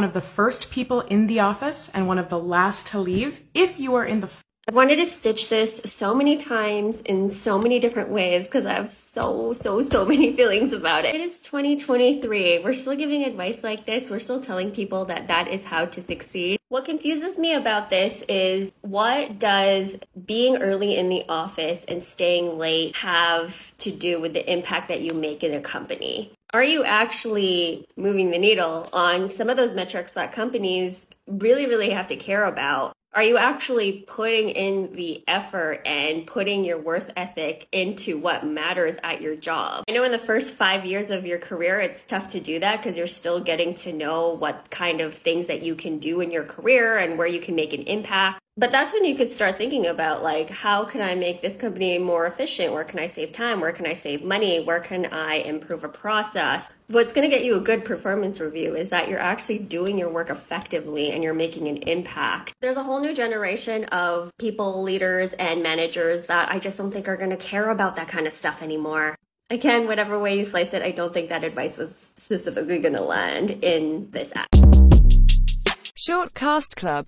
one of the first people in the office and one of the last to leave if you are in the I've wanted to stitch this so many times in so many different ways because I have so, so, so many feelings about it. It is 2023. We're still giving advice like this. We're still telling people that that is how to succeed. What confuses me about this is what does being early in the office and staying late have to do with the impact that you make in a company? Are you actually moving the needle on some of those metrics that companies really, really have to care about? Are you actually putting in the effort and putting your worth ethic into what matters at your job? I know in the first five years of your career, it's tough to do that because you're still getting to know what kind of things that you can do in your career and where you can make an impact. But that's when you could start thinking about like, how can I make this company more efficient? Where can I save time? Where can I save money? Where can I improve a process? What's going to get you a good performance review is that you're actually doing your work effectively and you're making an impact. There's a whole new generation of people, leaders, and managers that I just don't think are going to care about that kind of stuff anymore. Again, whatever way you slice it, I don't think that advice was specifically going to land in this app. Short Cast Club